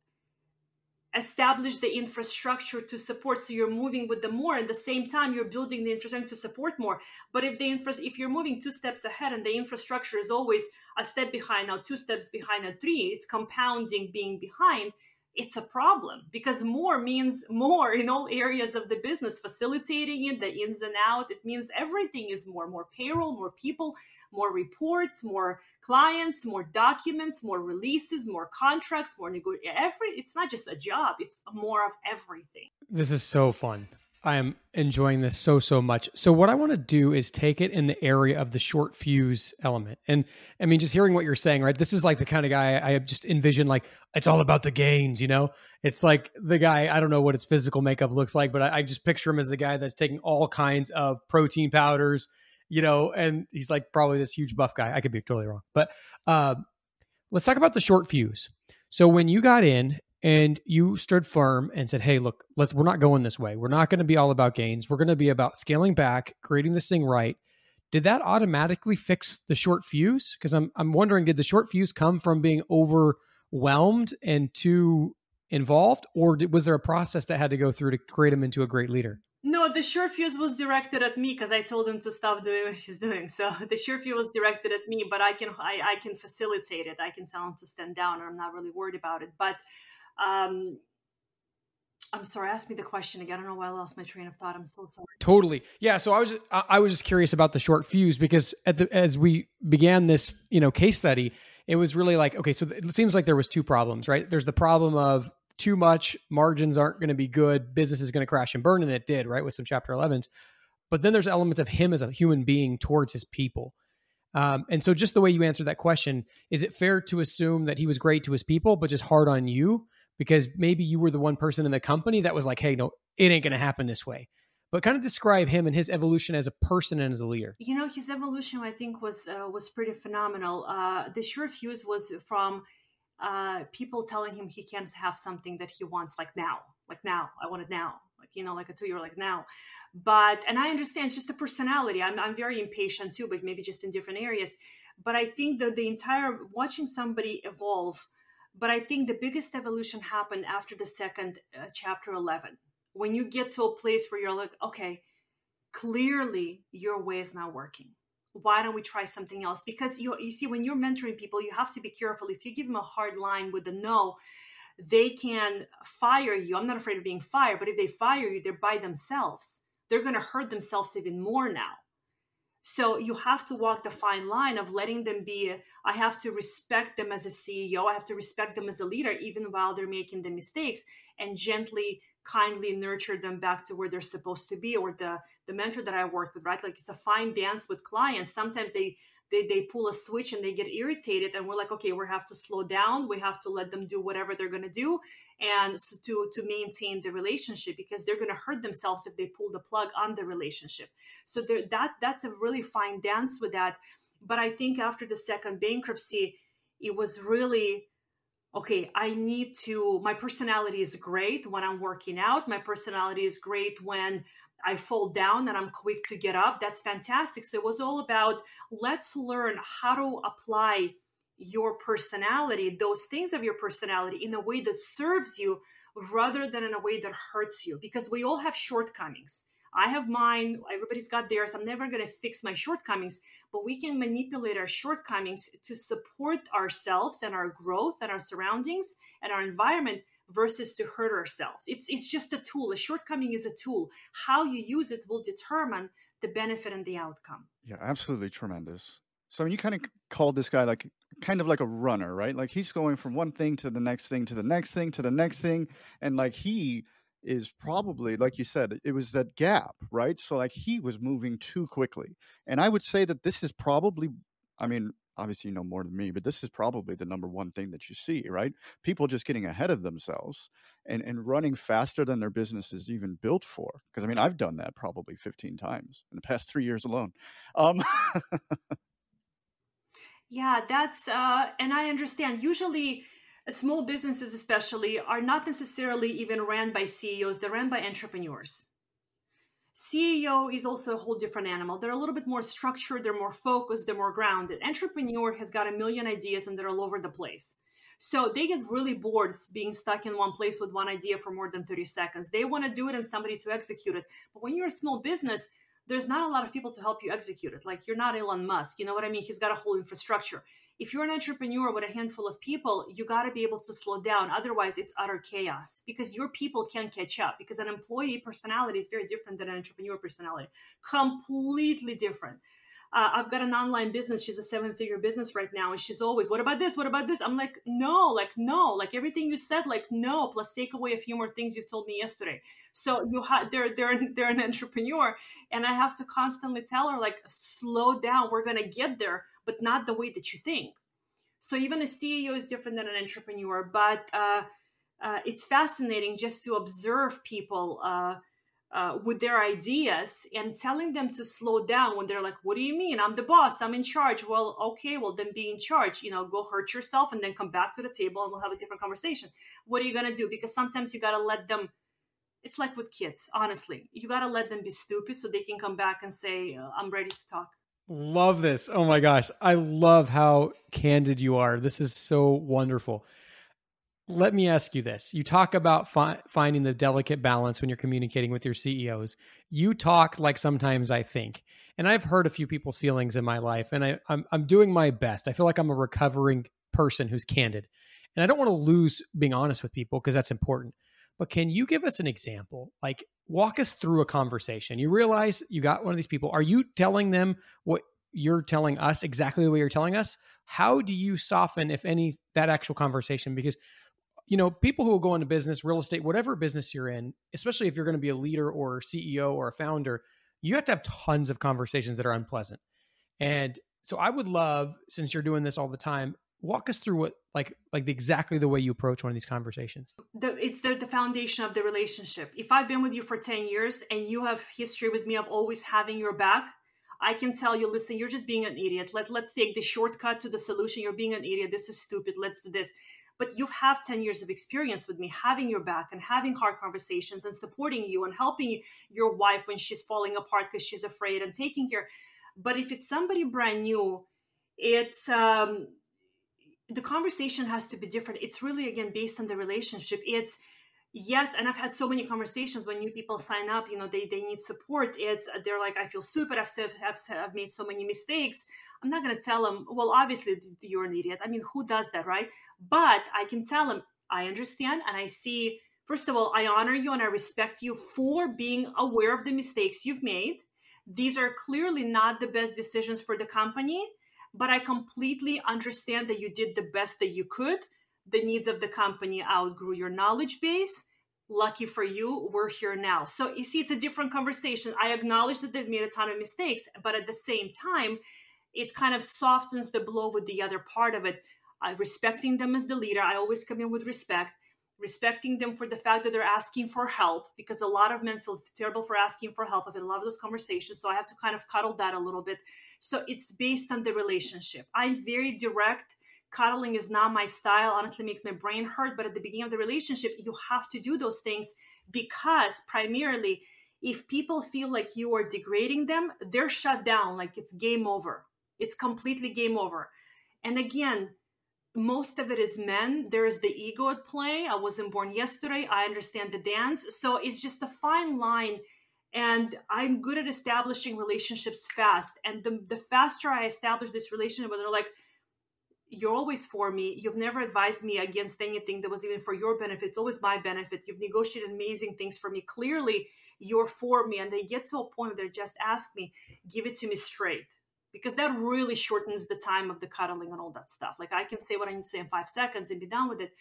Speaker 3: establish the infrastructure to support so you're moving with the more and the same time you're building the infrastructure to support more. But if the infra if you're moving two steps ahead and the infrastructure is always a step behind now two steps behind and three it's compounding being behind it's a problem because more means more in all areas of the business facilitating it the ins and out it means everything is more more payroll more people more reports more clients more documents more releases more contracts more nego- every it's not just a job it's more of everything.
Speaker 1: This is so fun I am enjoying this so so much. So what I want to do is take it in the area of the short fuse element. And I mean just hearing what you're saying, right? This is like the kind of guy I just envision like it's all about the gains, you know? It's like the guy, I don't know what his physical makeup looks like, but I, I just picture him as the guy that's taking all kinds of protein powders, you know, and he's like probably this huge buff guy. I could be totally wrong. But uh, let's talk about the short fuse. So when you got in and you stood firm and said, "Hey, look, let's we're not going this way. We're not going to be all about gains. We're going to be about scaling back, creating this thing right." Did that automatically fix the short fuse? Because I'm I'm wondering, did the short fuse come from being overwhelmed and too involved, or did, was there a process that had to go through to create him into a great leader?
Speaker 3: No, the short fuse was directed at me because I told him to stop doing what he's doing. So the short fuse was directed at me, but I can I, I can facilitate it. I can tell him to stand down, and I'm not really worried about it. But um, I'm sorry. Ask me the question again. I don't know why I lost my train of thought. I'm so sorry.
Speaker 1: Totally. Yeah. So I was I was just curious about the short fuse because the as we began this you know case study, it was really like okay. So it seems like there was two problems, right? There's the problem of too much margins aren't going to be good. Business is going to crash and burn, and it did, right, with some Chapter 11s. But then there's elements of him as a human being towards his people. Um, and so, just the way you answered that question, is it fair to assume that he was great to his people, but just hard on you? Because maybe you were the one person in the company that was like, hey, no, it ain't going to happen this way. But kind of describe him and his evolution as a person and as a leader.
Speaker 3: You know, his evolution, I think, was uh, was pretty phenomenal. Uh, the sure fuse was from uh, people telling him he can't have something that he wants, like now, like now, I want it now, like you know, like a two year, like now. But and I understand it's just a personality. I'm I'm very impatient too, but maybe just in different areas. But I think that the entire watching somebody evolve but I think the biggest evolution happened after the second uh, chapter 11. When you get to a place where you're like, okay, clearly your way is not working. Why don't we try something else? Because you you see when you're mentoring people you have to be careful. If you give them a hard line with a no they can fire you. I'm not afraid of being fired but if they fire you they're by themselves. They're going to hurt themselves even more now so you have to walk the fine line of letting them be i have to respect them as a ceo i have to respect them as a leader even while they're making the mistakes and gently kindly nurture them back to where they're supposed to be or the the mentor that i work with right? Like it's a fine dance with clients. Sometimes they they, they pull a switch and they get irritated and we're like okay we have to slow down. We have to let them do whatever they're to do and to to maintain the relationship because they're going to hurt themselves if they pull the plug on the relationship so that that's a really fine dance with that but i think after the second bankruptcy it was really okay, I need to, my personality is great when I'm working out. My personality is great when I fall down and I'm quick to get up. That's fantastic. So it was all about let's learn how to apply your personality, those things of your personality, in a way that serves you rather than in a way that hurts you, because we all have shortcomings. I have mine, everybody's got theirs. I'm never going to fix my shortcomings, but we can manipulate our shortcomings to support ourselves and our growth and our surroundings and our environment versus to hurt ourselves. It's it's just a tool. A shortcoming is a tool. How you use it will determine the benefit and the outcome.
Speaker 2: Yeah, absolutely tremendous. So you kind of called this guy like kind of like a runner, right? Like he's going from one thing to the next thing to the next thing to the next thing and like he is probably like you said it was that gap right? So like he was moving too quickly and i would say that this is probably i mean obviously you know more than me but this is probably the number one thing that you see right? People just getting ahead of themselves and and running faster than their business is even built for because i mean i've done that probably 15 times in the past three years alone. Um
Speaker 3: yeah that's uh and i understand. Usually small businesses especially are not necessarily even ran by ceos they're ran by entrepreneurs. Ceo is also a whole different animal. They're a little bit more structured they're more focused they're more grounded. Entrepreneur has got a million ideas and they're all over the place. So they get really bored being stuck in one place with one idea for more than 30 seconds. They want to do it and somebody to execute it. But when you're a small business there's not a lot of people to help you execute it like you're not elon musk you know what i mean he's got a whole infrastructure if you're an entrepreneur with a handful of people, you got to be able to slow down. Otherwise, it's utter chaos because your people can't catch up because an employee personality is very different than an entrepreneur personality. Completely different. Uh, I've got an online business. She's a seven figure business right now. And she's always, what about this? What about this? I'm like, no, like, no, like everything you said, like, no, plus take away a few more things you've told me yesterday. So you have, they're, they're, they're an entrepreneur. And I have to constantly tell her, like, slow down. We're going to get there but not the way that you think. So even a CEO is different than an entrepreneur, but uh, uh, it's fascinating just to observe people uh, uh, with their ideas and telling them to slow down when they're like, "What do you mean? I'm the boss. I'm in charge." Well, okay, well then be in charge. You know, go hurt yourself and then come back to the table and we'll have a different conversation. What are you gonna do? Because sometimes you gotta let them. It's like with kids, honestly. You gotta let them be stupid so they can come back and say, "I'm ready to talk."
Speaker 1: Love this. Oh my gosh. I love how candid you are. This is so wonderful. Let me ask you this. You talk about fi- finding the delicate balance when you're communicating with your CEOs. You talk like sometimes I think. And I've heard a few people's feelings in my life, and I, I'm, I'm doing my best. I feel like I'm a recovering person who's candid. And I don't want to lose being honest with people because that's important. But can you give us an example? Like, walk us through a conversation. You realize you got one of these people. Are you telling them what you're telling us exactly the way you're telling us? How do you soften, if any, that actual conversation? Because you know, people who will go into business, real estate, whatever business you're in, especially if you're going to be a leader or CEO or a founder, you have to have tons of conversations that are unpleasant. And so I would love, since you're doing this all the time, walk us through what like like the, exactly the way you approach one of these conversations
Speaker 3: the, it's the, the foundation of the relationship if i've been with you for 10 years and you have history with me of always having your back i can tell you listen you're just being an idiot. Let, let's take the shortcut to the solution. You're being an idiot. This is stupid. Let's do this. But you have 10 years of experience with me having your back and having hard conversations and supporting you and helping your wife when she's falling apart because she's afraid and taking care. But if it's somebody brand new it's um the conversation has to be different. It's really again based on the relationship. It's yes and i've had so many conversations when new people sign up you know they, they need support. It's they're like i feel stupid. I've, said, I've, I've made so many mistakes. I'm not going to tell them well obviously you're an idiot. I mean who does that right? But i can tell them i understand and i see first of all i honor you and i respect you for being aware of the mistakes you've made. These are clearly not the best decisions for the company but i completely understand that you did the best that you could the needs of the company outgrew your knowledge base. Lucky for you we're here now. So you see it's a different conversation. I acknowledge that they've made a ton of mistakes but at the same time it kind of softens the blow with the other part of it. Uh, respecting them as the leader i always come in with respect. Respecting them for the fact that they're asking for help because a lot of men feel terrible for asking for help. I've had a lot of those conversations so i have to kind of cuddle that a little bit. So it's based on the relationship. I'm very direct cuddling is not my style honestly makes my brain hurt but at the beginning of the relationship you have to do those things because primarily if people feel like you are degrading them they're shut down like it's game over. It's completely game over. And again most of it is men. There is the ego at play. I wasn't born yesterday. I understand the dance. So it's just a fine line and i'm good at establishing relationships fast. And the, the faster i establish this relationship they're like you're always for me. You've never advised me against anything that was even for your benefit. It's always my benefit. You've negotiated amazing things for me. Clearly, you're for me. And they get to a point where they just ask me, give it to me straight. Because that really shortens the time of the cuddling and all that stuff. Like I can say what I need to say in five seconds and be done with it.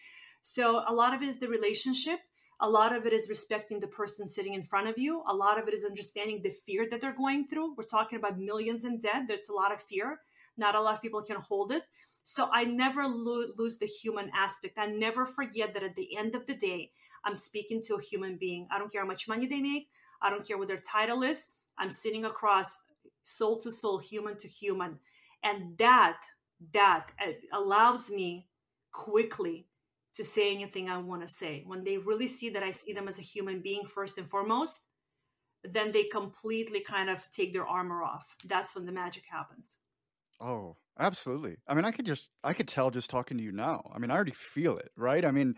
Speaker 3: So a lot of it is the relationship. A lot of it is respecting the person sitting in front of you. A lot of it is understanding the fear that they're going through. We're talking about millions in debt. There's a lot of fear. Not a lot of people can hold it. So I never lo- lose the human aspect. I never forget that at the end of the day, I'm speaking to a human being. I don't care how much money they make. I don't care what their title is. I'm sitting across soul to soul, human to human. And that, that uh, allows me quickly to say anything I want to say. When they really see that I see them as a human being first and foremost, then they completely kind of take their armor off. That's when the magic happens.
Speaker 2: Oh, absolutely. I mean, I could just I could tell just talking to you now. I mean, I already feel it, right? I mean,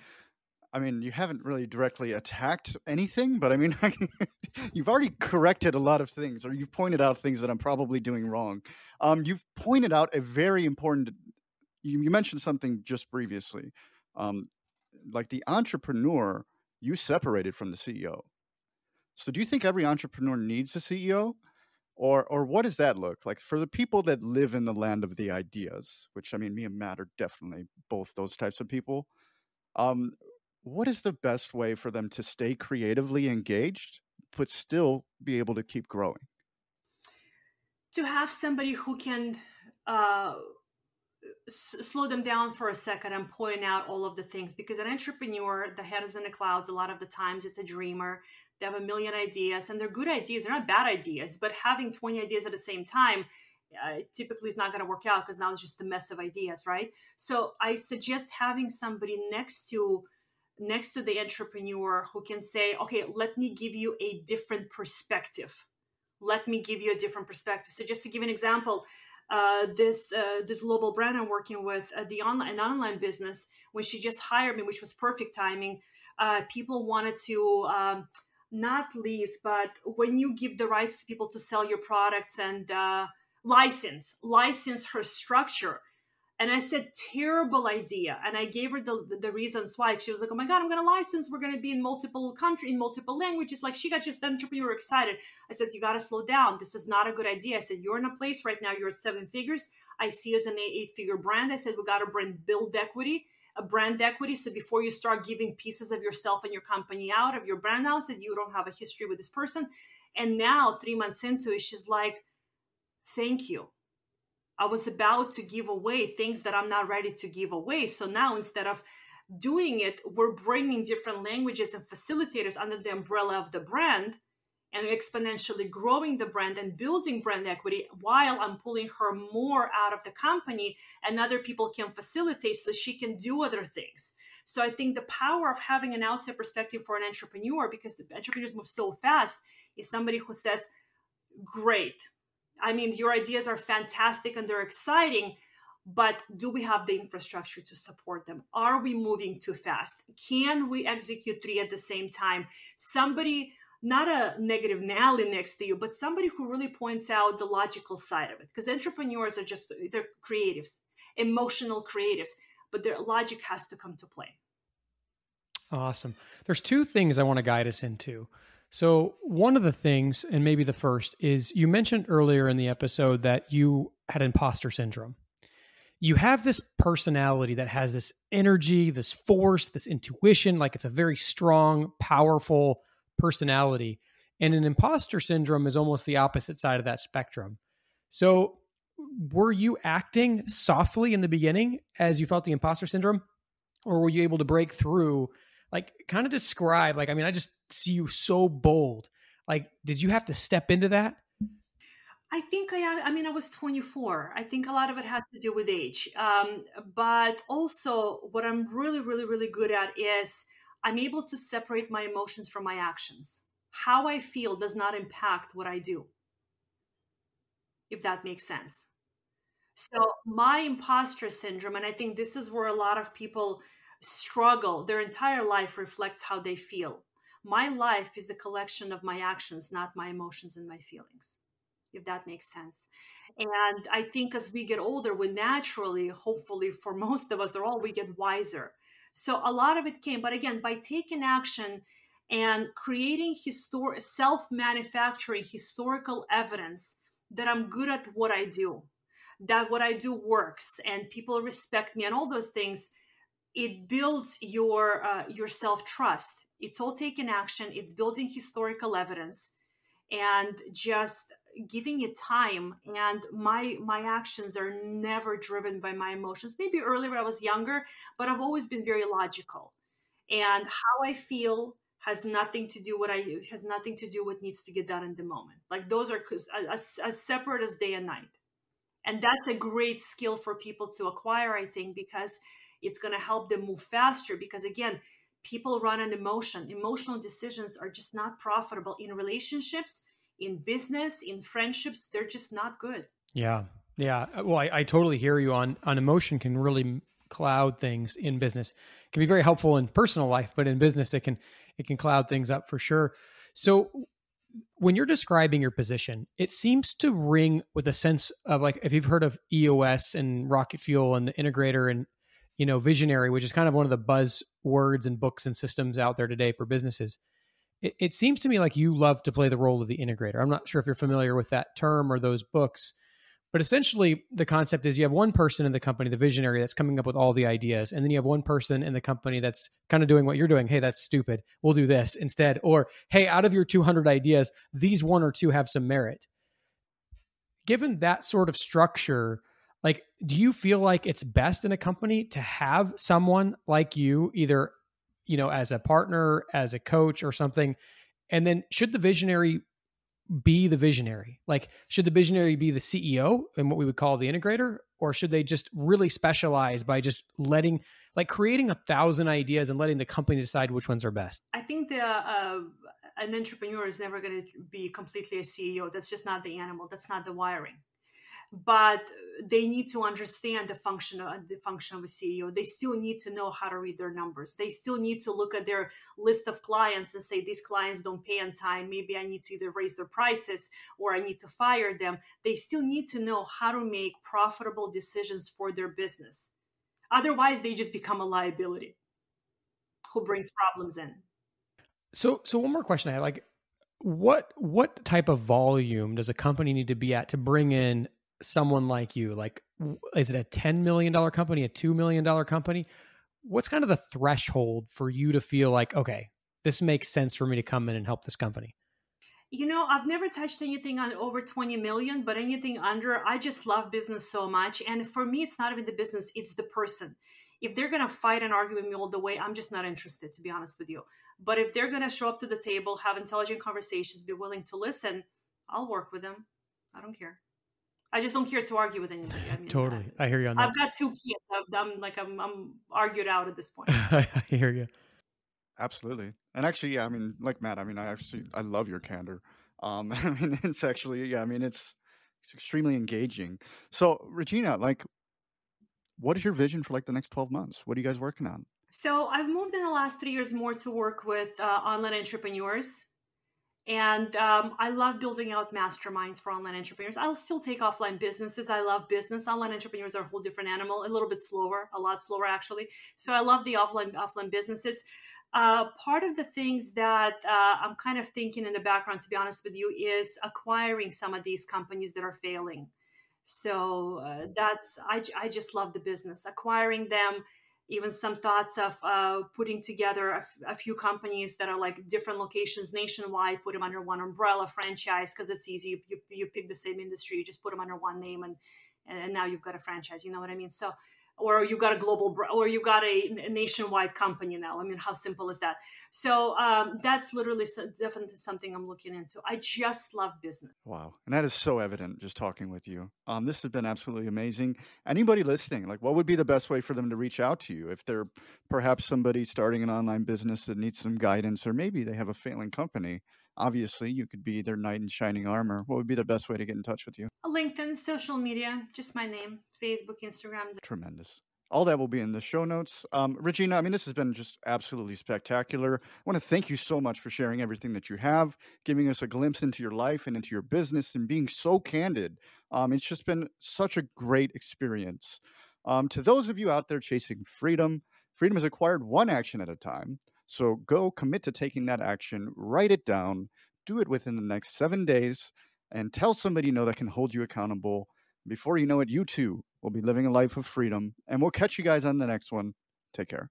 Speaker 2: I mean, you haven't really directly attacked anything, but I mean, you've already corrected a lot of things, or you've pointed out things that I'm probably doing wrong. Um, you've pointed out a very important. You, you mentioned something just previously, um, like the entrepreneur. You separated from the CEO. So, do you think every entrepreneur needs a CEO? Or or what does that look like for the people that live in the land of the ideas which i mean me and matt are definitely both those types of people um what is the best way for them to stay creatively engaged but still be able to keep growing?
Speaker 3: To have somebody who can uh, s- slow them down for a second and point out all of the things because an entrepreneur the head is in the clouds a lot of the times it's a dreamer. They have a million ideas and they're good ideas they're not bad ideas but having 20 ideas at the same time uh, typically is not going to work out because now it's just a mess of ideas right? So i suggest having somebody next to next to the entrepreneur who can say okay let me give you a different perspective. Let me give you a different perspective. So just to give an example uh, this uh, this global brand I'm working with, uh, the online an online business, when she just hired me, which was perfect timing, uh, people wanted to um, not lease, but when you give the rights to people to sell your products and uh, license, license her structure. And I said, terrible idea. And I gave her the, the, reasons why. She was like, oh my God, I'm going to license. We're going to be in multiple country, in multiple languages. Like she got just entrepreneur excited. I said, you got to slow down. This is not a good idea. I said, you're in a place right now. You're at seven figures. I see as an eight figure brand. I said, we got to bring build equity a brand equity. So before you start giving pieces of yourself and your company out of your brand house that you don't have a history with this person. And now, three months into it, she's like, thank you. I was about to give away things that I'm not ready to give away. So now instead of doing it, we're bringing different languages and facilitators under the umbrella of the brand and exponentially growing the brand and building brand equity while I'm pulling her more out of the company and other people can facilitate so she can do other things. So I think the power of having an outside perspective for an entrepreneur, because entrepreneurs move so fast, is somebody who says, Great. I mean, your ideas are fantastic and they're exciting, but do we have the infrastructure to support them? Are we moving too fast? Can we execute three at the same time? Somebody not a negative Nelly next to you but somebody who really points out the logical side of it because entrepreneurs are just they're creatives emotional creatives but their logic has to come to play.
Speaker 1: Awesome. There's two things i want to guide us into so, one of the things, and maybe the first, is you mentioned earlier in the episode that you had imposter syndrome you have this personality that has this energy, this force, this intuition, like it's a very strong, powerful personality. And an imposter syndrome is almost the opposite side of that spectrum. So, were you acting softly in the beginning as you felt the imposter syndrome? Or were you able to break through? Like, kind of describe, like, I mean, I just see you so bold. Like, did you have to step into that?
Speaker 3: I think I, I mean, I was 24. I think a lot of it had to do with age. Um, but also, what I'm really, really, really good at is I'm able to separate my emotions from my actions. How I feel does not impact what I do, if that makes sense. So, my imposter syndrome, and I think this is where a lot of people struggle, their entire life reflects how they feel. My life is a collection of my actions, not my emotions and my feelings if that makes sense. And I think as we get older, we naturally, hopefully for most of us or all, we get wiser. So a lot of it came, but again, by taking action and creating histor- self-manufacturing historical evidence that I'm good at what I do, that what I do works, and people respect me, and all those things, it builds your uh, your self trust. It's all taking action. It's building historical evidence, and just giving it time. And my my actions are never driven by my emotions. Maybe earlier i was younger but i've always been very logical. And how i feel has nothing to do what i has nothing to do what needs to get done in the moment. Like those are as, as separate as day and night. And that's a great skill for people to acquire i think because it's going to help them move faster. Because again people run on emotion emotional decisions are just not profitable in relationships in business, in friendships, they're just not good.
Speaker 1: Yeah. Yeah. Uh, well, I, I totally hear you on on emotion can really cloud things in business. It can be very helpful in personal life, but in business it can it can cloud things up for sure. So when you're describing your position, it seems to ring with a sense of like if you've heard of EOS and rocket fuel and the integrator and you know visionary, which is kind of one of the buzz words and books and systems out there today for businesses it, it seems to me like you love to play the role of the integrator. I'm not sure if you're familiar with that term or those books, but essentially the concept is you have one person in the company, the visionary, that's coming up with all the ideas, and then you have one person in the company that's kind of doing what you're doing. Hey, that's stupid. We'll do this instead. Or hey, out of your 200 ideas, these one or two have some merit. Given that sort of structure, like do you feel like it's best in a company to have someone like you either you know, as a partner, as a coach or something? And then should the visionary be the visionary? Like, should the visionary be the CEO and what we would call the integrator? Or should they just really specialize by just letting, like, creating a thousand ideas and letting the company decide which ones are best?
Speaker 3: I think the, uh, an entrepreneur is never going to be completely a CEO. That's just not the animal. That's not the wiring but they need to understand the function of the function of a CEO. They still need to know how to read their numbers. They still need to look at their list of clients and say these clients don't pay on time. Maybe I need to either raise their prices or I need to fire them. They still need to know how to make profitable decisions for their business. Otherwise, they just become a liability who brings problems in.
Speaker 1: So, so one more question I had, like, what what type of volume does a company need to be at to bring in someone like you? Like, is it a $10 million company, a $2 million company? What's kind of the threshold for you to feel like, okay, this makes sense for me to come in and help this company?
Speaker 3: You know, I've never touched anything on over 20 million, but anything under, I just love business so much. And for me, it's not even the business, it's the person. If they're going to fight and argue with me all the way, I'm just not interested, to be honest with you. But if they're going to show up to the table, have intelligent conversations, be willing to listen, I'll work with them. I don't care. I just don't care to argue with anybody. I mean,
Speaker 1: totally, I, I, hear you on that.
Speaker 3: I've got two kids. I'm like I'm I'm argued out at this point.
Speaker 1: I hear you.
Speaker 2: Absolutely, and actually, yeah. I mean, like Matt. I mean, I actually I love your candor. Um, I mean, it's actually yeah. I mean, it's it's extremely engaging. So, Regina, like, what is your vision for like the next 12 months? What are you guys working on?
Speaker 3: So I've moved in the last three years more to work with uh, online entrepreneurs. And um, I love building out masterminds for online entrepreneurs. I'll still take offline businesses. I love business. Online entrepreneurs are a whole different animal, a little bit slower, a lot slower actually. So I love the offline offline businesses. Uh, part of the things that uh, I'm kind of thinking in the background, to be honest with you, is acquiring some of these companies that are failing. So uh, that's I, I just love the business, acquiring them. Even some thoughts of uh, putting together a, f- a few companies that are like different locations nationwide, put them under one umbrella franchise because it's easy. You, you, you pick the same industry, you just put them under one name, and and now you've got a franchise. You know what I mean? So or you got a global or you got a, nationwide company now. I mean how simple is that? So um, that's literally so, definitely something i'm looking into. I just love business.
Speaker 2: Wow. And that is so evident just talking with you. Um, this has been absolutely amazing. Anybody listening like what would be the best way for them to reach out to you? If they're perhaps somebody starting an online business that needs some guidance or maybe they have a failing company obviously you could be their knight in shining armor. What would be the best way to get in touch with you?
Speaker 3: Linkedin social media just my name facebook instagram
Speaker 2: tremendous all that will be in the show notes. Um, Regina, I mean, this has been just absolutely spectacular. I want to thank you so much for sharing everything that you have, giving us a glimpse into your life and into your business, and being so candid. Um, it's just been such a great experience. Um, to those of you out there chasing freedom, freedom is acquired one action at a time. So go commit to taking that action, write it down, do it within the next seven days, and tell somebody you know that can hold you accountable. Before you know it, you too will be living a life of freedom. And we'll catch you guys on the next one. Take care.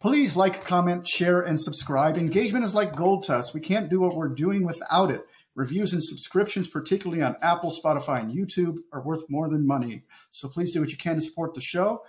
Speaker 2: Please like, comment, share, and subscribe. Engagement is like gold to us. We can't do what we're doing without it. Reviews and subscriptions, particularly on Apple, Spotify, and YouTube, are worth more than money. So please do what you can to support the show.